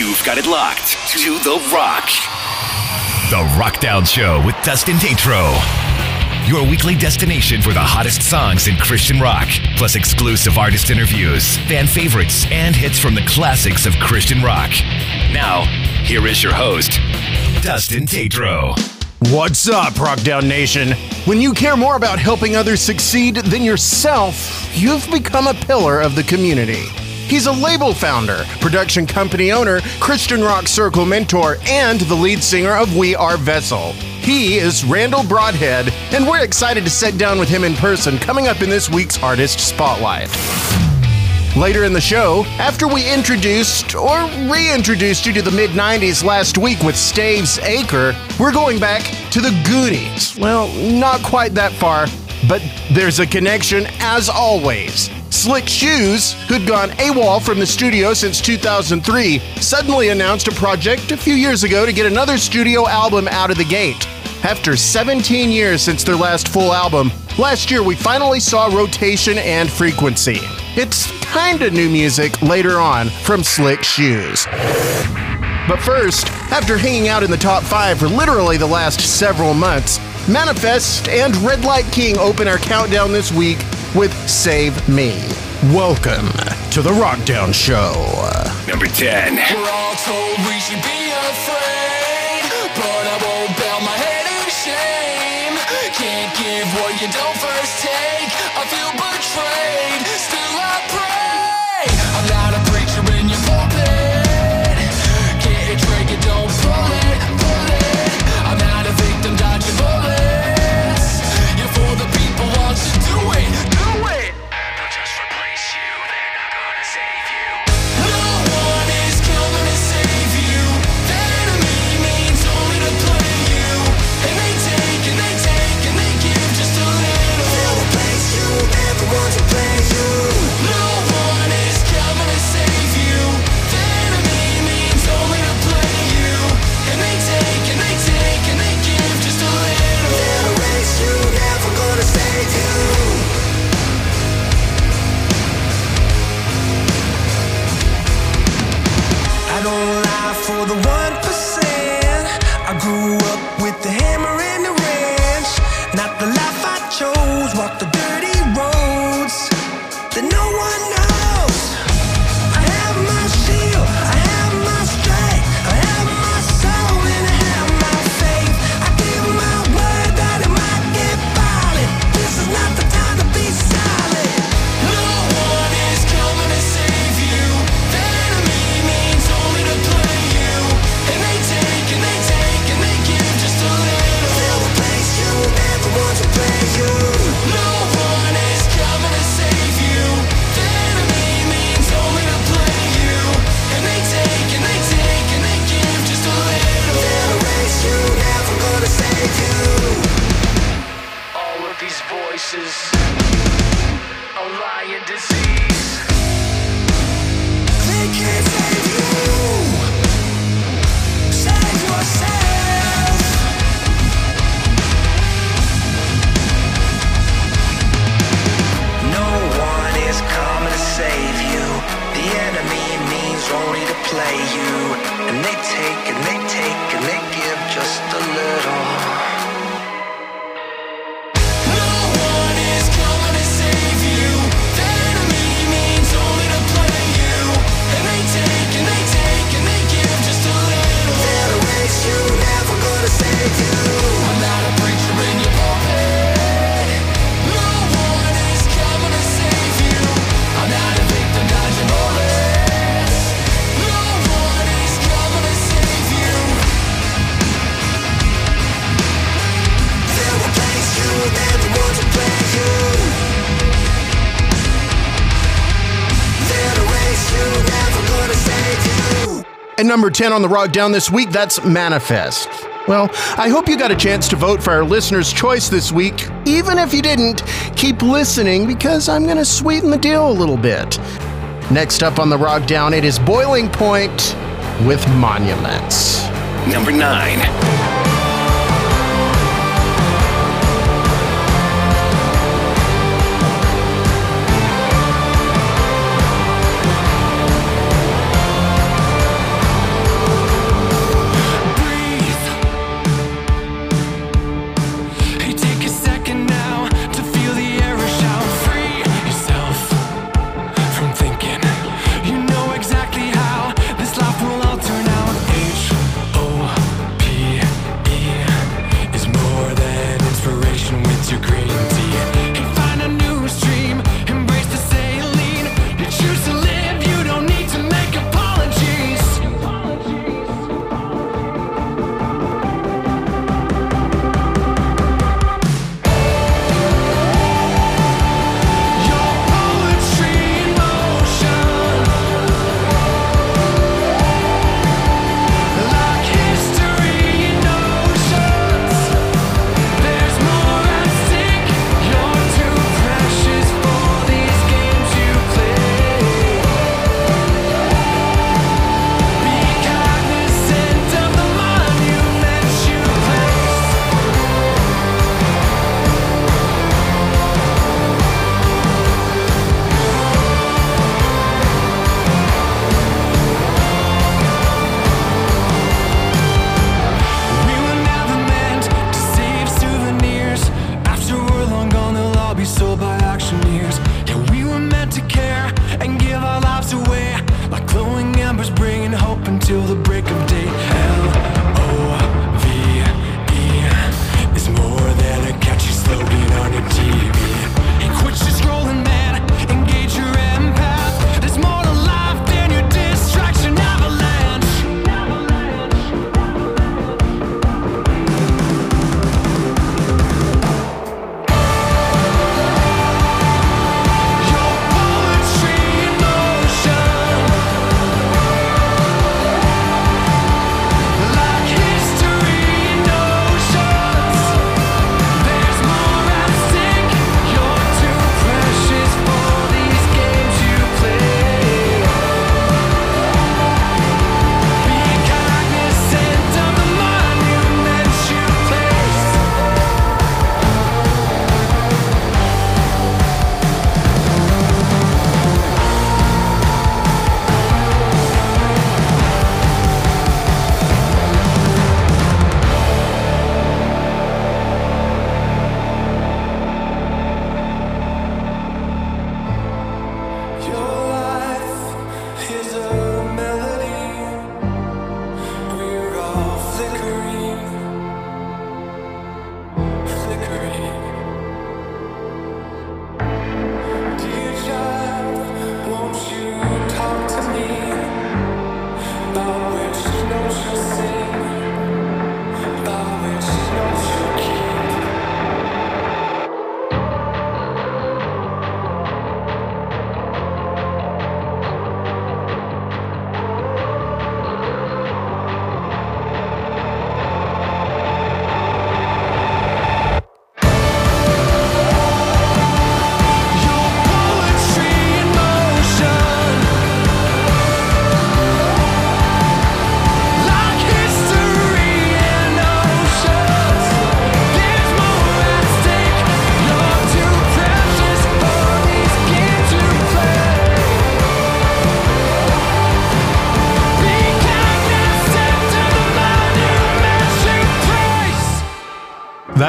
You've got it locked to The Rock. The Rockdown Show with Dustin Tatro. Your weekly destination for the hottest songs in Christian rock, plus exclusive artist interviews, fan favorites, and hits from the classics of Christian rock. Now, here is your host, Dustin Tatro. What's up, Rockdown Nation? When you care more about helping others succeed than yourself, you've become a pillar of the community. He's a label founder, production company owner, Christian rock circle mentor, and the lead singer of We Are Vessel. He is Randall Broadhead, and we're excited to sit down with him in person coming up in this week's Artist Spotlight. Later in the show, after we introduced or reintroduced you to the mid 90s last week with Stavesacre, we're going back to the Goonies. Well, not quite that far, but there's a connection as always. Slick Shoes, who'd gone AWOL from the studio since 2003, suddenly announced a project a few years ago to get another studio album out of the gate. After 17 years since their last full album, last year we finally saw Rotation and Frequency. It's kinda new music later on from Slick Shoes. But first, after hanging out in the top five for literally the last several months, Manifest and Red Light King open our countdown this week with Save Me. Welcome to the Rockdown Show. Number 10. We're all told we should be afraid, but I won't bow my head in shame. Can't give what you don't number 10 on the Rock Down this week, that's Manifest. Well, I hope you got a chance to vote for our listener's choice this week. Even if you didn't, keep listening because I'm going to sweeten the deal a little bit. Next up on the Rock Down, it is Boiling Point with Monuments. Number 9.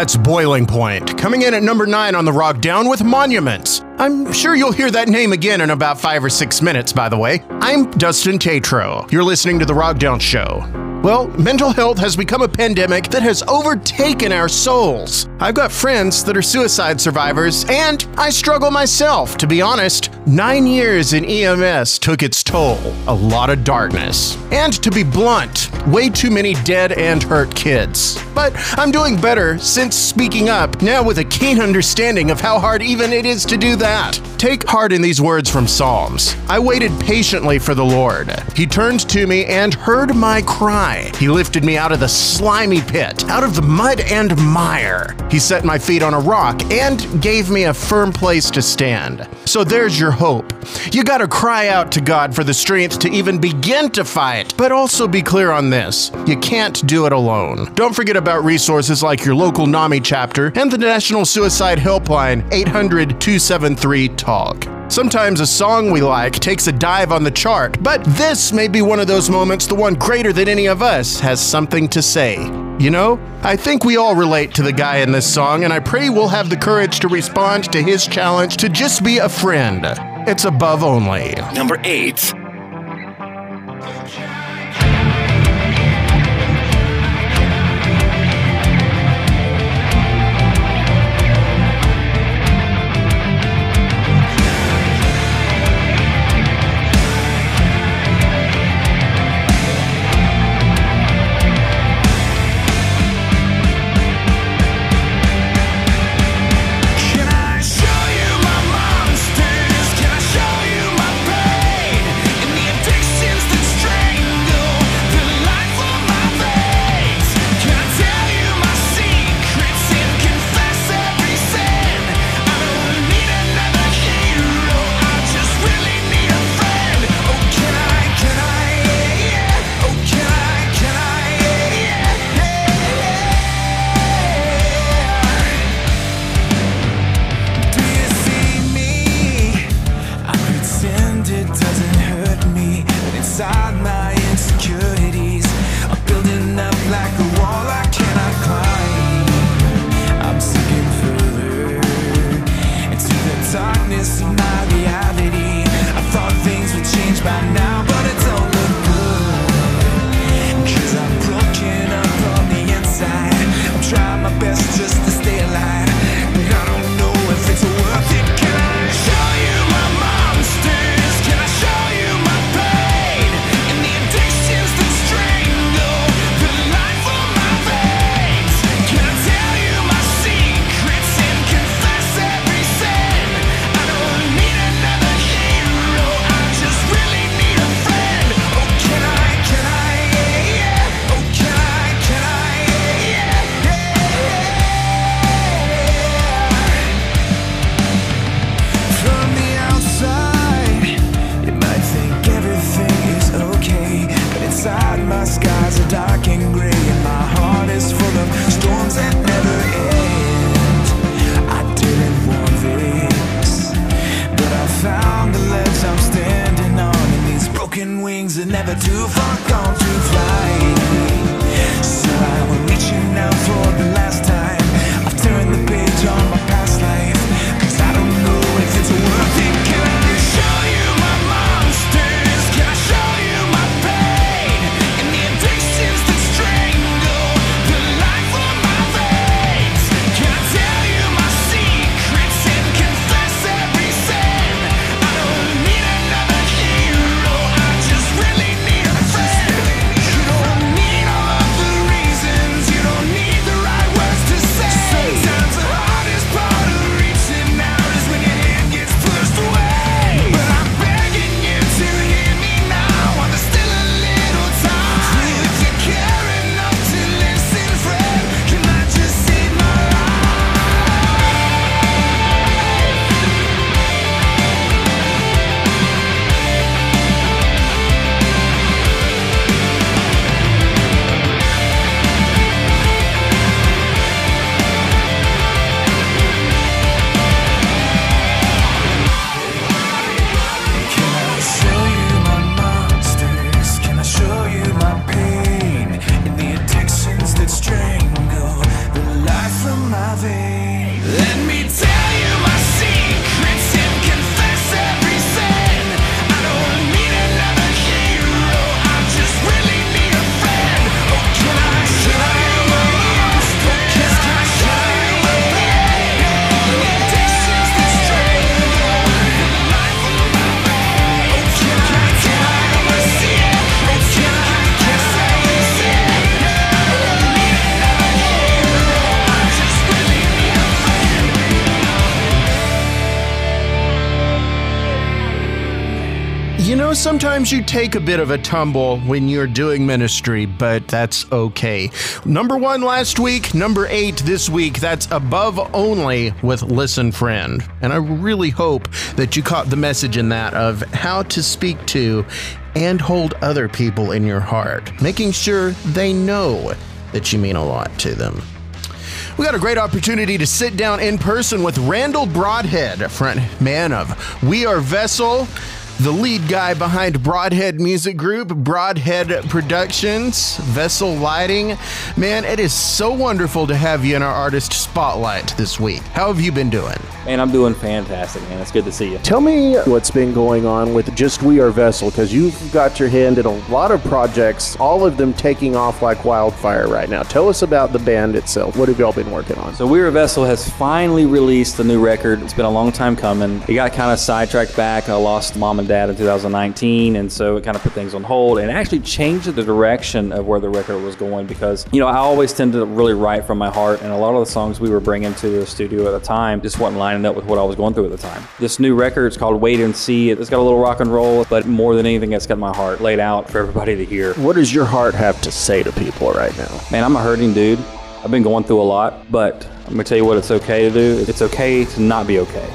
That's Boiling Point, coming in at number nine on the Rock Down with Monuments. I'm sure you'll hear that name again in about five or six minutes, by the way. I'm Dustin Tatro. You're listening to The Rock Down Show. Well, mental health has become a pandemic that has overtaken our souls. I've got friends that are suicide survivors, and I struggle myself, to be honest. Nine years in EMS took its toll. A lot of darkness. And to be blunt, way too many dead and hurt kids. But I'm doing better since speaking up, now with a keen understanding of how hard even it is to do that. Take heart in these words from Psalms. I waited patiently for the Lord. He turned to me and heard my cry. He lifted me out of the slimy pit, out of the mud and mire. He set my feet on a rock and gave me a firm place to stand. So there's your hope. You gotta cry out to God for the strength to even begin to fight. But also be clear on this you can't do it alone. Don't forget about resources like your local NAMI chapter and the National Suicide Helpline 800 273 TALK. Sometimes a song we like takes a dive on the chart, but this may be one of those moments the one greater than any of us has something to say. You know, I think we all relate to the guy in this song, and I pray we'll have the courage to respond to his challenge to just be a friend. It's above only. Number eight. skies are dark and gray. Sometimes you take a bit of a tumble when you're doing ministry, but that's okay. Number one last week, number eight this week. That's above only with Listen Friend. And I really hope that you caught the message in that of how to speak to and hold other people in your heart, making sure they know that you mean a lot to them. We got a great opportunity to sit down in person with Randall Broadhead, front man of We Are Vessel, the lead guy behind Broadhead Music Group, Broadhead Productions, Vessel Lighting. Man, it is so wonderful to have you in our artist spotlight this week. How have you been doing? Man, I'm doing fantastic, man. It's good to see you. Tell me what's been going on with Just We Are Vessel, because you've got your hand in a lot of projects, all of them taking off like wildfire right now. Tell us about the band itself. What have y'all been working on? So We're Vessel has finally released a new record. It's been a long time coming. It got kind of sidetracked back. I lost mom and dad in 2019, and so it kind of put things on hold and actually changed the direction of where the record was going because, you know, I always tend to really write from my heart, and a lot of the songs we were bringing to the studio at the time just wasn't lining up with what I was going through at the time. This new record is called Wait and See. It's got a little rock and roll, but more than anything, it's got my heart laid out for everybody to hear. What does your heart have to say to people right now? Man, I'm a hurting dude. I've been going through a lot, but I'm gonna tell you what it's okay to do. It's okay to not be okay.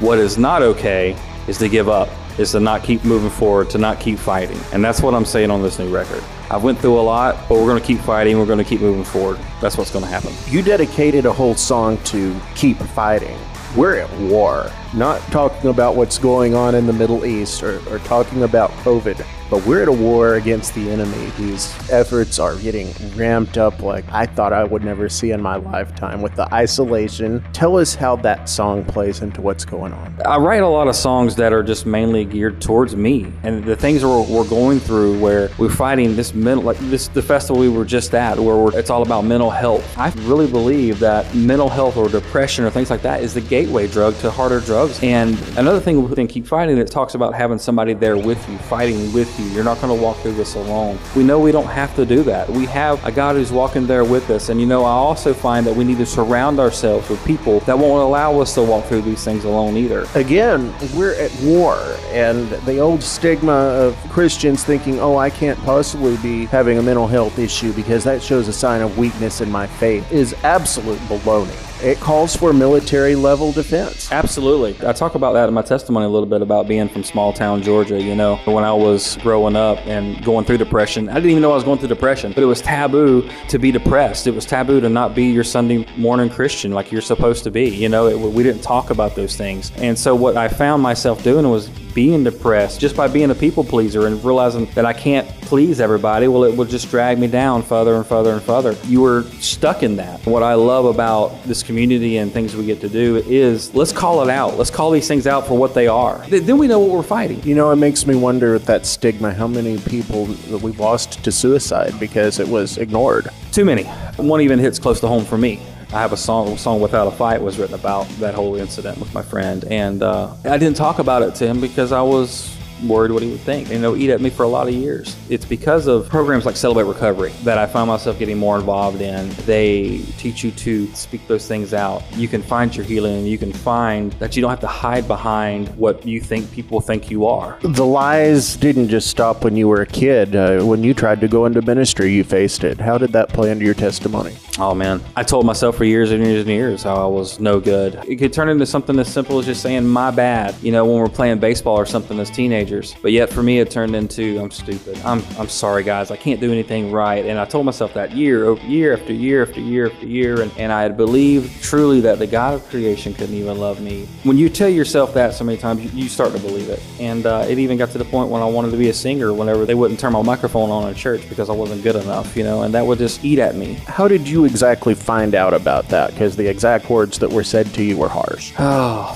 What is not okay is to give up, is to not keep moving forward, to not keep fighting. And that's what I'm saying on this new record. I've went through a lot, but we're gonna keep fighting, we're gonna keep moving forward. That's what's gonna happen. You dedicated a whole song to keep fighting. We're at war, not talking about what's going on in the Middle East or, or talking about COVID, but we're at a war against the enemy whose efforts are getting ramped up like I thought I would never see in my lifetime with the isolation. Tell us how that song plays into what's going on. I write a lot of songs that are just mainly geared towards me and the things we're, we're going through where we're fighting this mental, like this, the festival we were just at where it's all about mental health. I really believe that mental health or depression or things like that is the gateway drug to harder drugs. And another thing within Keep Fighting, it talks about having somebody there with you, fighting with you. You're not going to walk through this alone. We know we don't have to do that. We have a God who's walking there with us. And you know, I also find that we need to surround ourselves with people that won't allow us to walk through these things alone either. Again, we're at war, and the old stigma of Christians thinking, oh, I can't possibly be having a mental health issue because that shows a sign of weakness in my faith is absolute baloney. It calls for military level defense. Absolutely. I talk about that in my testimony a little bit about being from small town Georgia. You know, when I was growing up and going through depression, I didn't even know I was going through depression, but it was taboo to be depressed. It was taboo to not be your Sunday morning Christian like you're supposed to be. You know, it, we didn't talk about those things. And so what I found myself doing was being depressed just by being a people pleaser and realizing that I can't please everybody. Well, it would just drag me down further and further and further. You were stuck in that. What I love about this community and things we get to do is let's call it out. Let's call these things out for what they are. Th- Then we know what we're fighting. You know, it makes me wonder with that stigma how many people that we've lost to suicide because it was ignored. Too many. One even hits close to home for me. I have a song, song "Without a Fight" was written about that whole incident with my friend, and uh, I didn't talk about it to him because I was worried what he would think. And he'll eat at me for a lot of years. It's because of programs like Celebrate Recovery that I find myself getting more involved in. They teach you to speak those things out. You can find your healing, and you can find that you don't have to hide behind what you think people think you are. The lies didn't just stop when you were a kid. Uh, when you tried to go into ministry, you faced it. How did that play into your testimony? Oh man, I told myself for years and years and years how I was no good. It could turn into something as simple as just saying my bad, you know, when we're playing baseball or something as teenagers. But yet for me, it turned into I'm stupid. I'm I'm sorry guys, I can't do anything right. And I told myself that year over year after year after year after year, and, and I had believed truly that the God of creation couldn't even love me. When you tell yourself that so many times, you, you start to believe it. And uh, it even got to the point when I wanted to be a singer. Whenever they wouldn't turn my microphone on in church because I wasn't good enough, you know, and that would just eat at me. How did you exactly find out about that? Because the exact words that were said to you were harsh. Oh,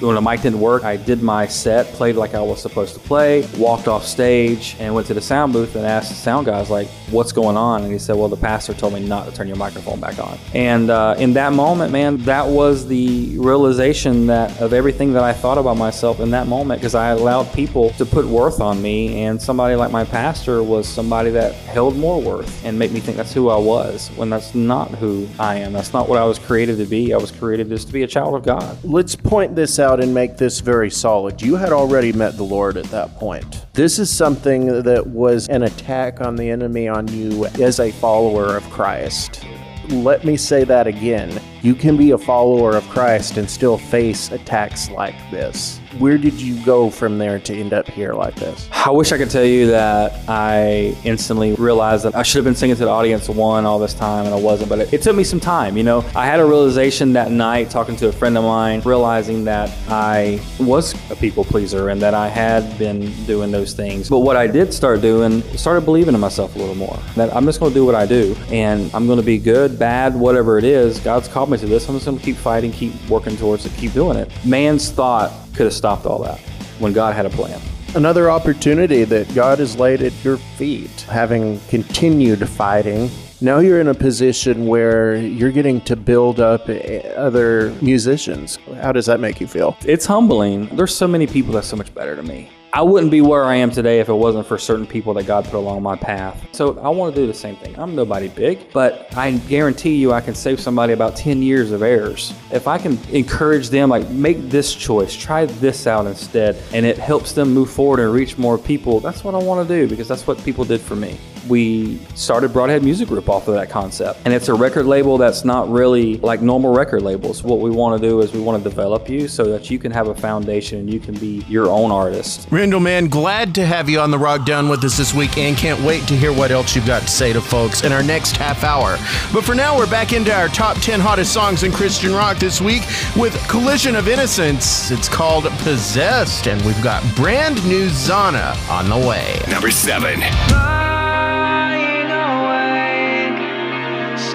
when the mic didn't work, I did my set, played like I was supposed to play, walked off stage, and went to the sound booth and asked the sound guys, like, what's going on? And he said, well, the pastor told me not to turn your microphone back on. And uh, in that moment, man, that was the realization that of everything that I thought about myself in that moment, because I allowed people to put worth on me, and somebody like my pastor was somebody that held more worth and made me think that's who I was, when that's not who I am. That's not what I was created to be. I was created just to be a child of God. Let's point this out and make this very solid. You had already met the Lord at that point. This is something that was an attack on the enemy on you as a follower of Christ. Let me say that again. You can be a follower of Christ and still face attacks like this. Where did you go from there to end up here like this? I wish I could tell you that I instantly realized that I should have been singing to the audience one all this time and I wasn't, but it, it took me some time. You know, I had a realization that night talking to a friend of mine, realizing that I was a people pleaser and that I had been doing those things. But what I did start doing, started believing in myself a little more. That I'm just going to do what I do and I'm going to be good, bad, whatever it is. God's called me to this. I'm just going to keep fighting, keep working towards it, keep doing it. Man's thought could have stopped all that when God had a plan. Another opportunity that God has laid at your feet, having continued fighting. Now you're in a position where you're getting to build up other musicians. How does that make you feel? It's humbling. There's so many people that's so much better to me. I wouldn't be where I am today if it wasn't for certain people that God put along my path. So I want to do the same thing. I'm nobody big, but I guarantee you I can save somebody about 10 years of errors. If I can encourage them, like, make this choice, try this out instead, and it helps them move forward and reach more people, that's what I want to do because that's what people did for me. We started Broadhead Music Group off of that concept. And it's a record label that's not really like normal record labels. What we want to do is we want to develop you so that you can have a foundation and you can be your own artist. Randall, man, glad to have you on the Rock Down with us this week and can't wait to hear what else you've got to say to folks in our next half hour. But for now, we're back into our top 10 hottest songs in Christian rock this week with Collision of Innocence. It's called Possessed, and we've got brand new Zahna on the way. Number seven.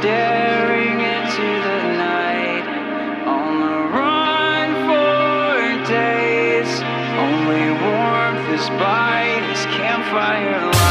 Staring into the night, on the run for days. Only warmth is by this campfire light.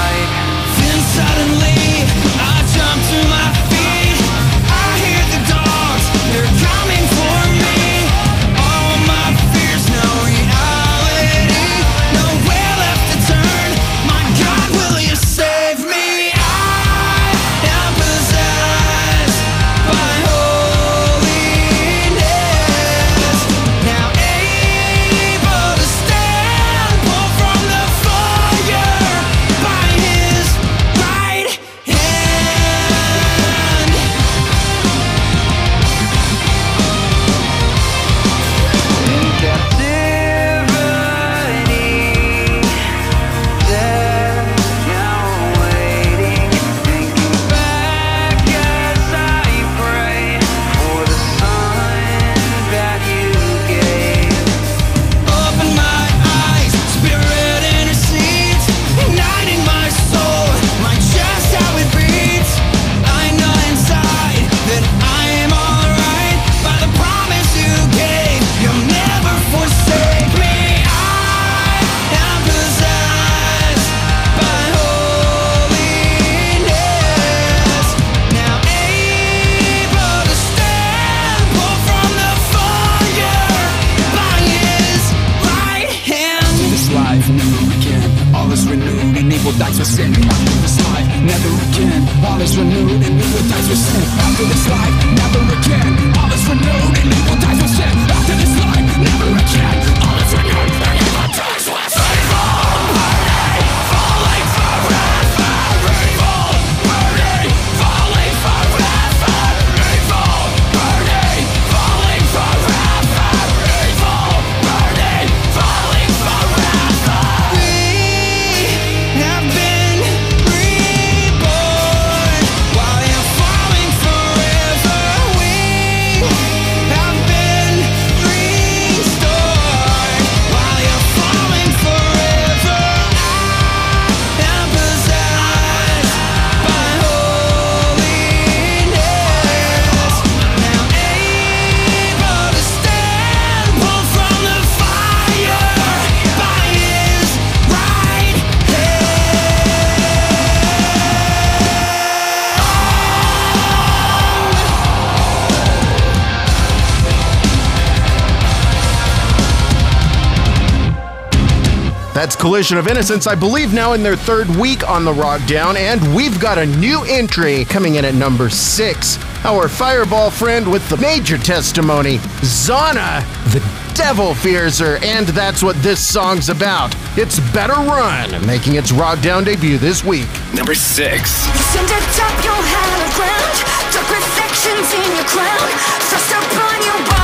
Collision of Innocence, I believe now in their third week on the Rock Down, and we've got a new entry coming in at number six. Our fireball friend with the major testimony, Zahna, the devil fears her, and that's what this song's about. It's Better Run, making its Rock Down debut this week. Number six. Your ground, dark reflections in your crown, thrust upon your body.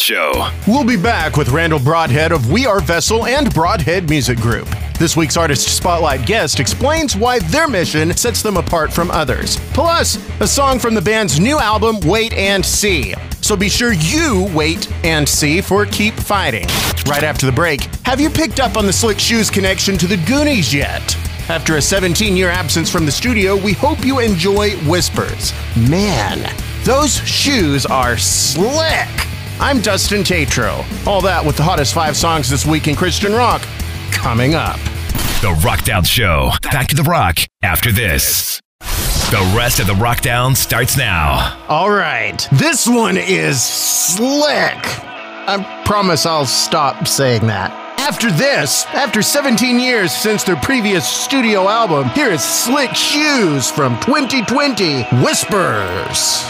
Show. We'll be back with Randall Broadhead of We Are Vessel and Broadhead Music Group. This week's Artist Spotlight guest explains why their mission sets them apart from others. Plus, a song from the band's new album, Wait and See. So be sure you wait and see for Keep Fighting. Right after the break, have you picked up on the Slick Shoes connection to the Goonies yet? After a 17 year absence from the studio, we hope you enjoy Whispers. Man, those shoes are slick! I'm Dustin Tatro. All that with the hottest five songs this week in Christian rock coming up. The Rockdown Show. Back to the rock after this. The rest of the Rockdown starts now. All right. This one is slick. I promise I'll stop saying that. After this, after 17 years since their previous studio album, here is Slick Shoes from 2020 Whispers.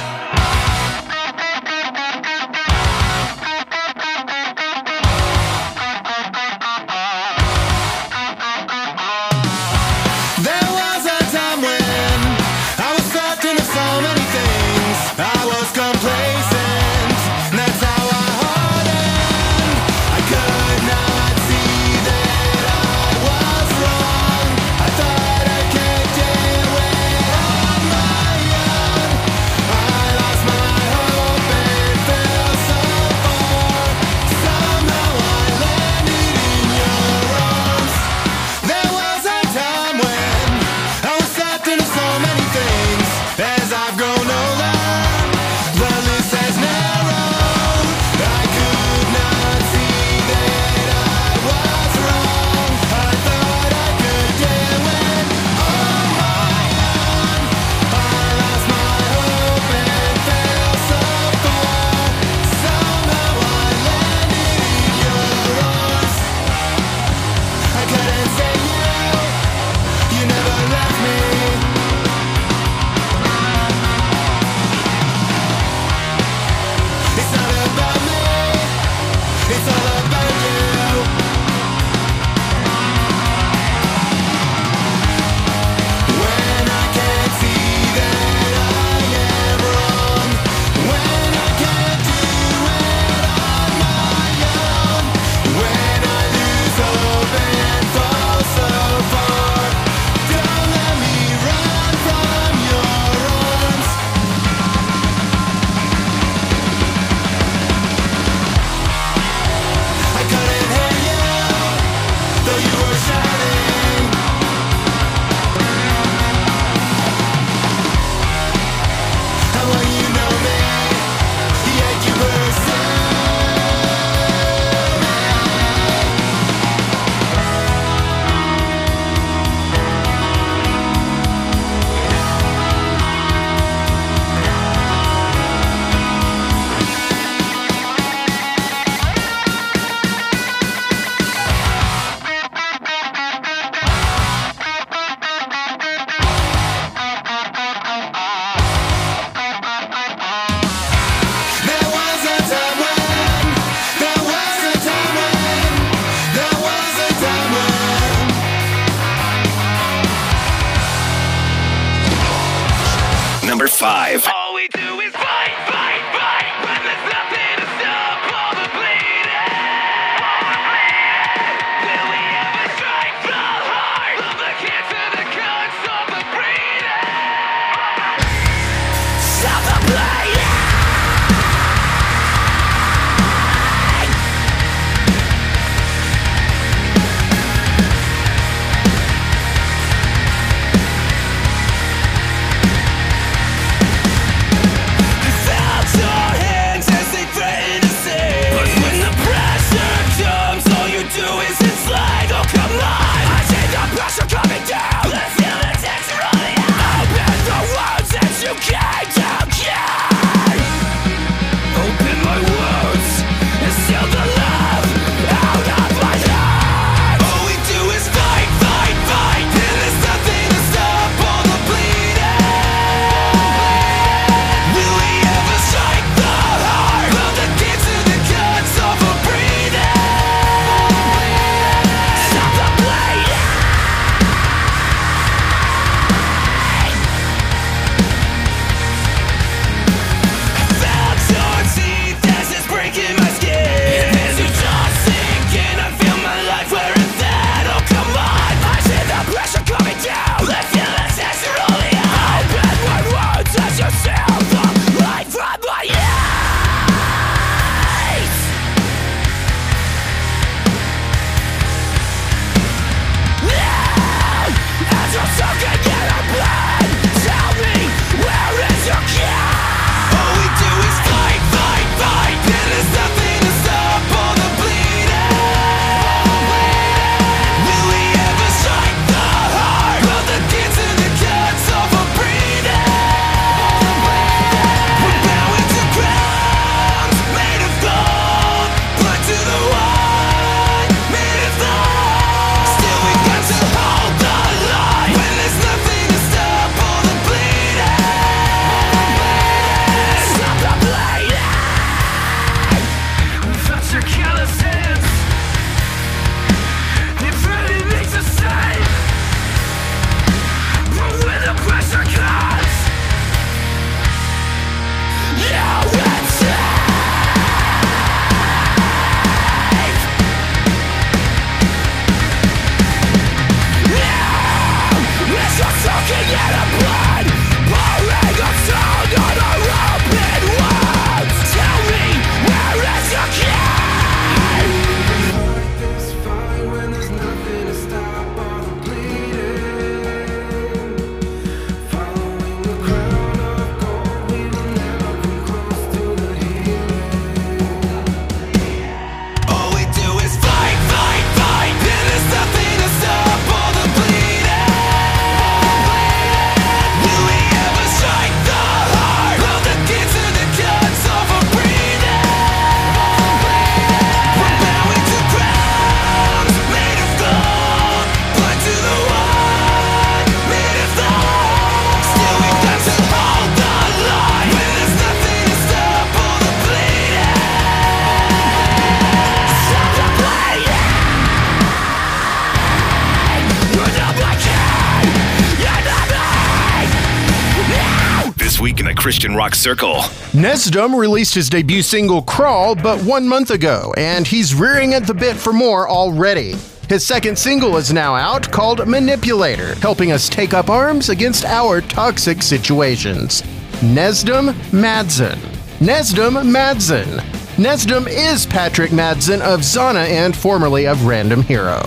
Christian rock circle. Nesdum released his debut single Crawl but one month ago, and he's rearing at the bit for more already. His second single is now out called Manipulator, helping us take up arms against our toxic situations. Nesdum Madsen. Nesdum Madsen. Nesdum is Patrick Madsen of Zahna and formerly of Random Hero.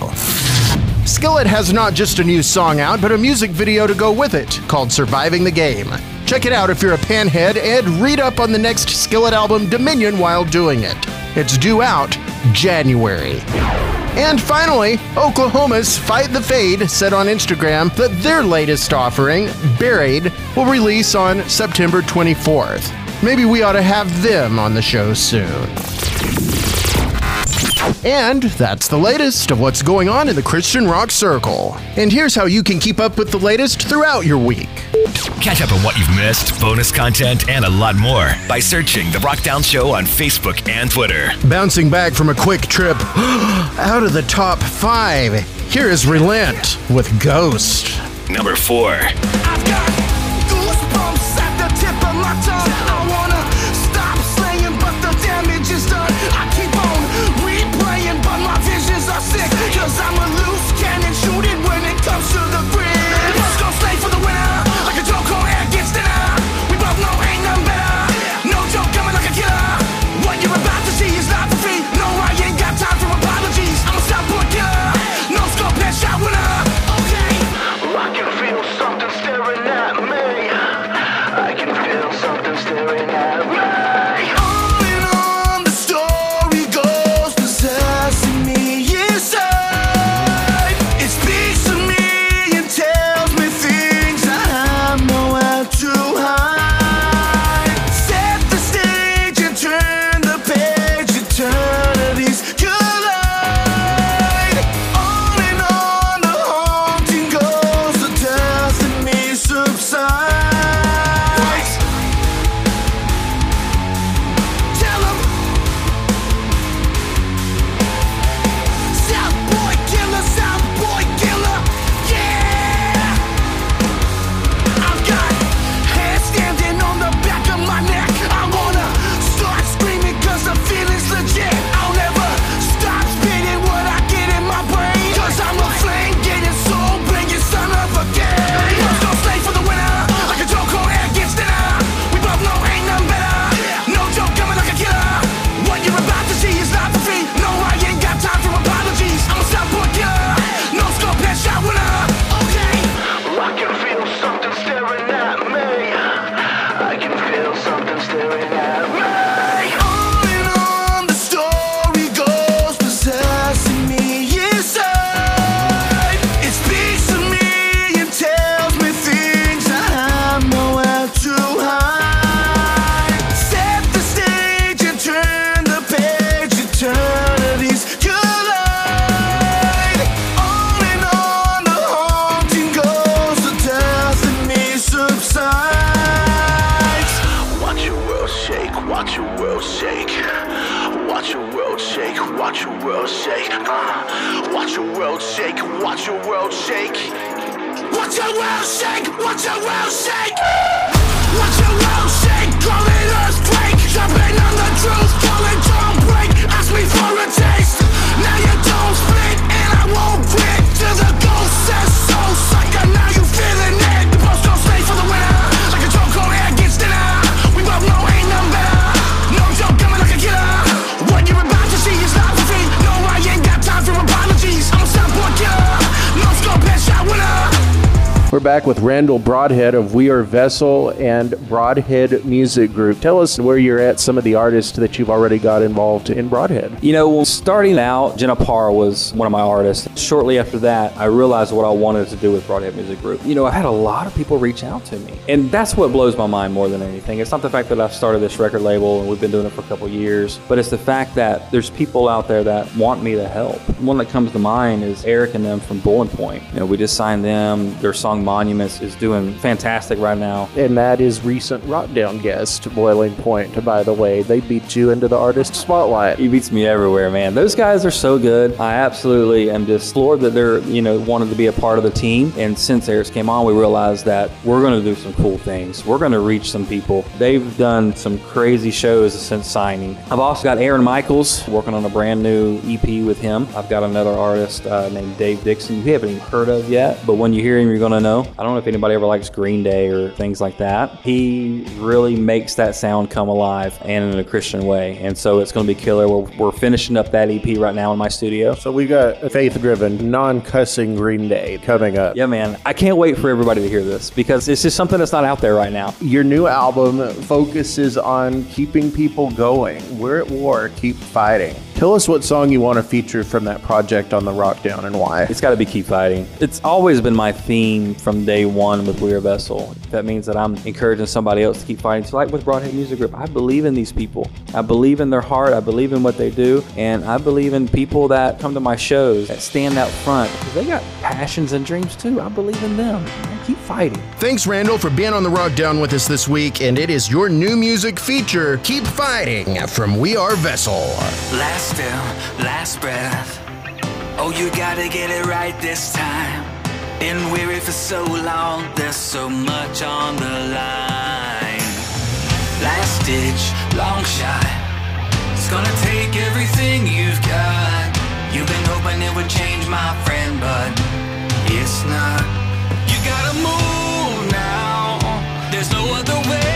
Skillet has not just a new song out, but a music video to go with it called Surviving the Game. Check it out if you're a panhead and read up on the next Skillet album Dominion while doing it. It's due out January. And finally, Oklahoma's Fight the Fade said on Instagram that their latest offering, Buried, will release on September 24th. Maybe we ought to have them on the show soon. And that's the latest of what's going on in the Christian rock circle. And here's how you can keep up with the latest throughout your week. Catch up on what you've missed, bonus content, and a lot more by searching The Rockdown Show on Facebook and Twitter. Bouncing back from a quick trip out of the top five, here is Relent with Ghost. Number 4 We're back with Randall Broadhead of We Are Vessel and Broadhead Music Group. Tell us where you're at, some of the artists that you've already got involved in Broadhead. You know, starting out, Jenna Parr was one of my artists. Shortly after that, I realized what I wanted to do with Broadhead Music Group. You know, I've had a lot of people reach out to me. And that's what blows my mind more than anything. It's not the fact that I've started this record label and we've been doing it for a couple years, but it's the fact that there's people out there that want me to help. One that comes to mind is Eric and them from Boiling Point. You know, we just signed them. Their song Monuments is doing fantastic right now. And that is recent Rockdown guest, Boiling Point, by the way. They beat you into the artist spotlight. He beats me everywhere, man. Those guys are so good. I absolutely am just floored that they're, you know, wanted to be a part of the team. And since Ayers came on, we realized that we're going to do some cool things. We're going to reach some people. They've done some crazy shows since signing. I've also got Aaron Michaels working on a brand new EP with him. I've got another artist uh, named Dave Dixon you haven't even heard of yet, but when you hear him, you're going to know. I don't know if anybody ever likes Green Day or things like that. He really makes that sound come alive and in a Christian way. And so it's going to be killer. We're, we're finishing up that EP right now in my studio. So we've got a faith driven, non cussing Green Day coming up. Yeah, man. I can't wait for everybody to hear this because it's just something that's not out there right now. Your new album focuses on keeping people going. We're at war, keep fighting. Tell us what song you want to feature from that project on the Rockdown and why. It's got to be keep fighting. It's always been my theme from day one with We're Vessel. That means that I'm encouraging somebody else to keep fighting. It's like with Broadhead Music Group. I believe in these people. I believe in their heart. I believe in what they do. And I believe in people that come to my shows that stand out front they got passions and dreams too. I believe in them. Man, keep fighting. Thanks, Randall, for being on the Rock Down with us this week, and it is your new music feature, Keep Fighting, from We Are Vessel. Last fill, last breath. Oh, you gotta get it right this time. Been weary for so long, there's so much on the line. Last ditch, long shot. It's gonna take everything you've got. You've been hoping it would change, my friend, but it's not. Gotta move now. There's no other way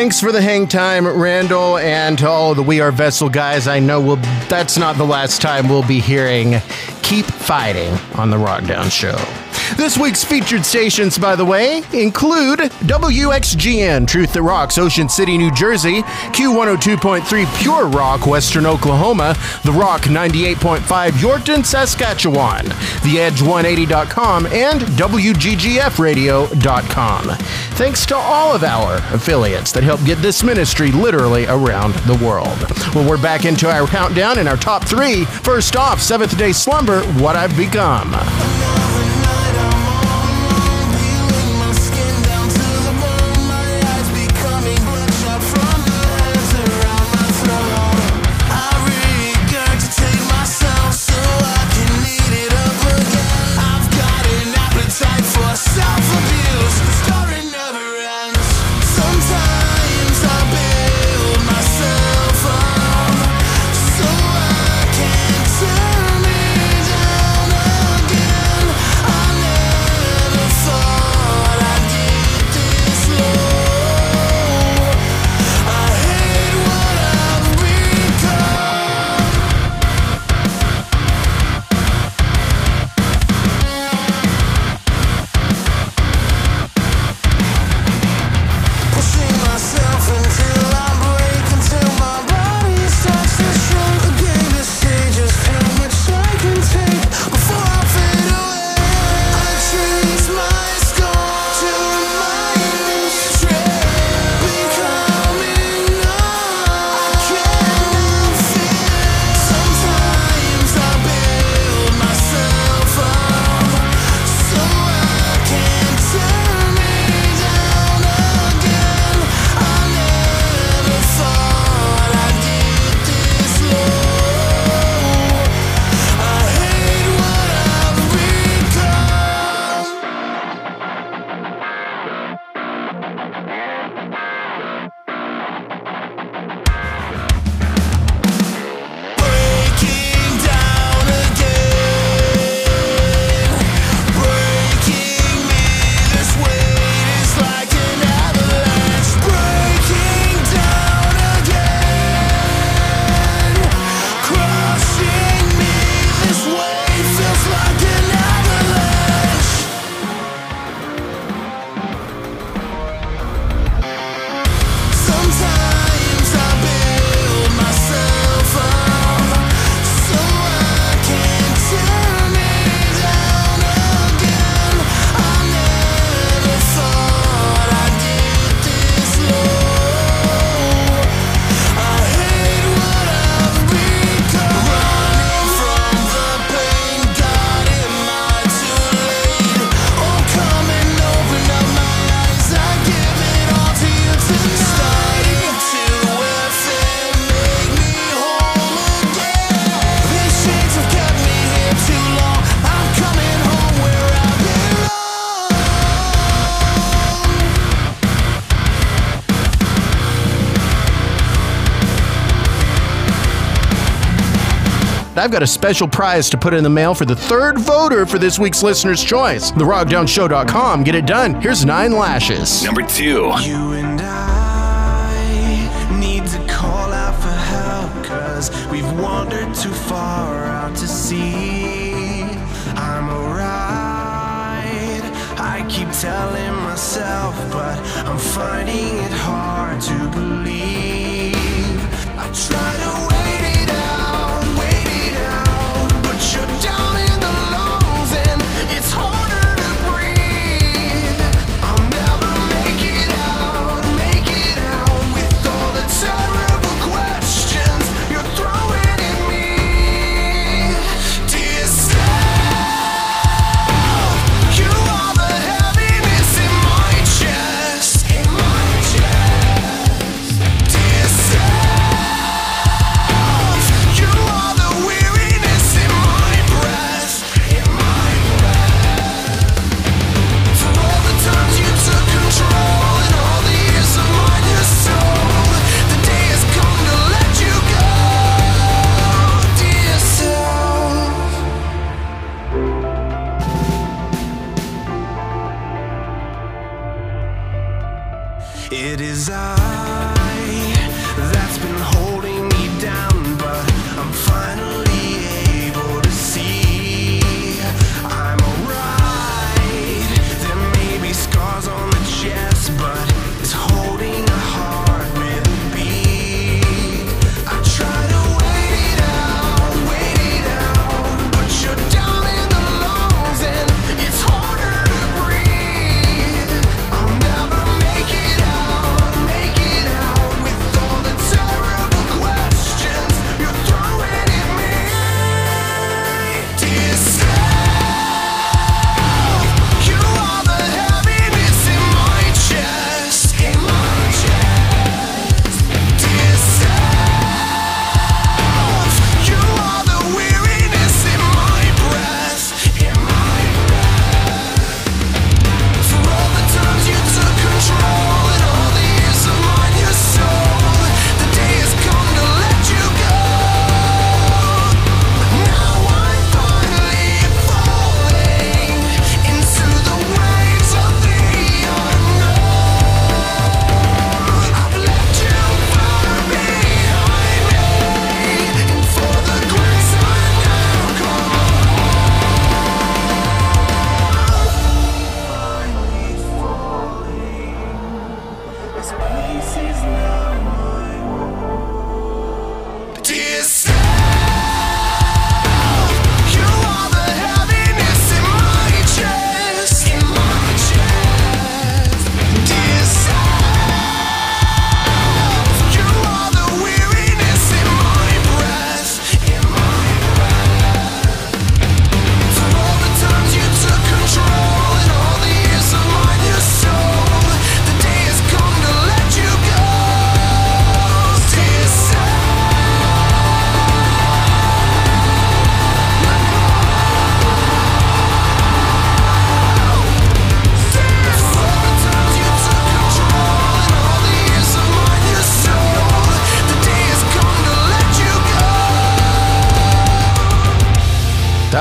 Thanks for the hang time, Randall, and to all the We Are Vessel guys. I know we'll, that's not the last time we'll be hearing Keep Fighting on the Rockdown Show. This week's featured stations, by the way, include WXGN Truth That Rocks, Ocean City, New Jersey, Q102.3 Pure Rock, Western Oklahoma, The Rock 98.5 Yorkton, Saskatchewan, The Edge 180.com, and WGGFradio.com. Thanks to all of our affiliates that help get this ministry literally around the world. Well, we're back into our countdown in our top three. First off, Seventh Day Slumber, What I've Become. I've got a special prize to put in the mail for the third voter for this week's listener's choice. The RockdownShow.com. Get it done. Here's nine lashes. Number two. You and I need to call out for help because we've wandered too far out to sea. I'm alright, I keep telling myself, but I'm finding it hard to believe. It is I.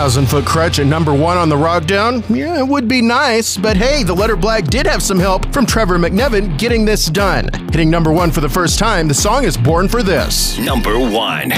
Thousand Foot Krutch at number one on the Rockdown? Yeah, it would be nice, but hey, the letter Black did have some help from Trevor McNevin getting this done. Hitting number one for the first time, the song is Born for This. Number one.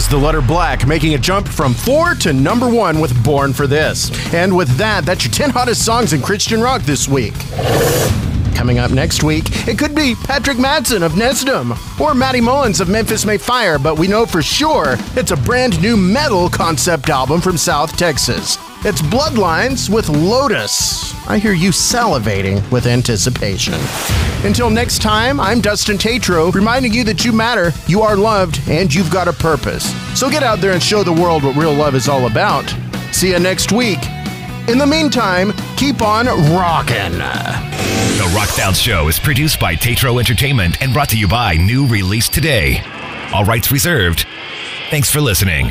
Is the letter Black, making a jump from four to number one with Born for This. And with that, that's your 10 hottest songs in Christian rock this week. Coming up next week, it could be Patrick Madsen of Nesdom or Matty Mullins of Memphis May Fire, but we know for sure it's a brand new metal concept album from South Texas. It's Bloodlines with Lotus. I hear you salivating with anticipation. Until next time, I'm Dustin Tatro, reminding you that you matter, you are loved, and you've got a purpose. So get out there and show the world what real love is all about. See you next week. In the meantime, keep on rocking. The Rockdown Show is produced by Tatro Entertainment and brought to you by New Release Today. All rights reserved. Thanks for listening.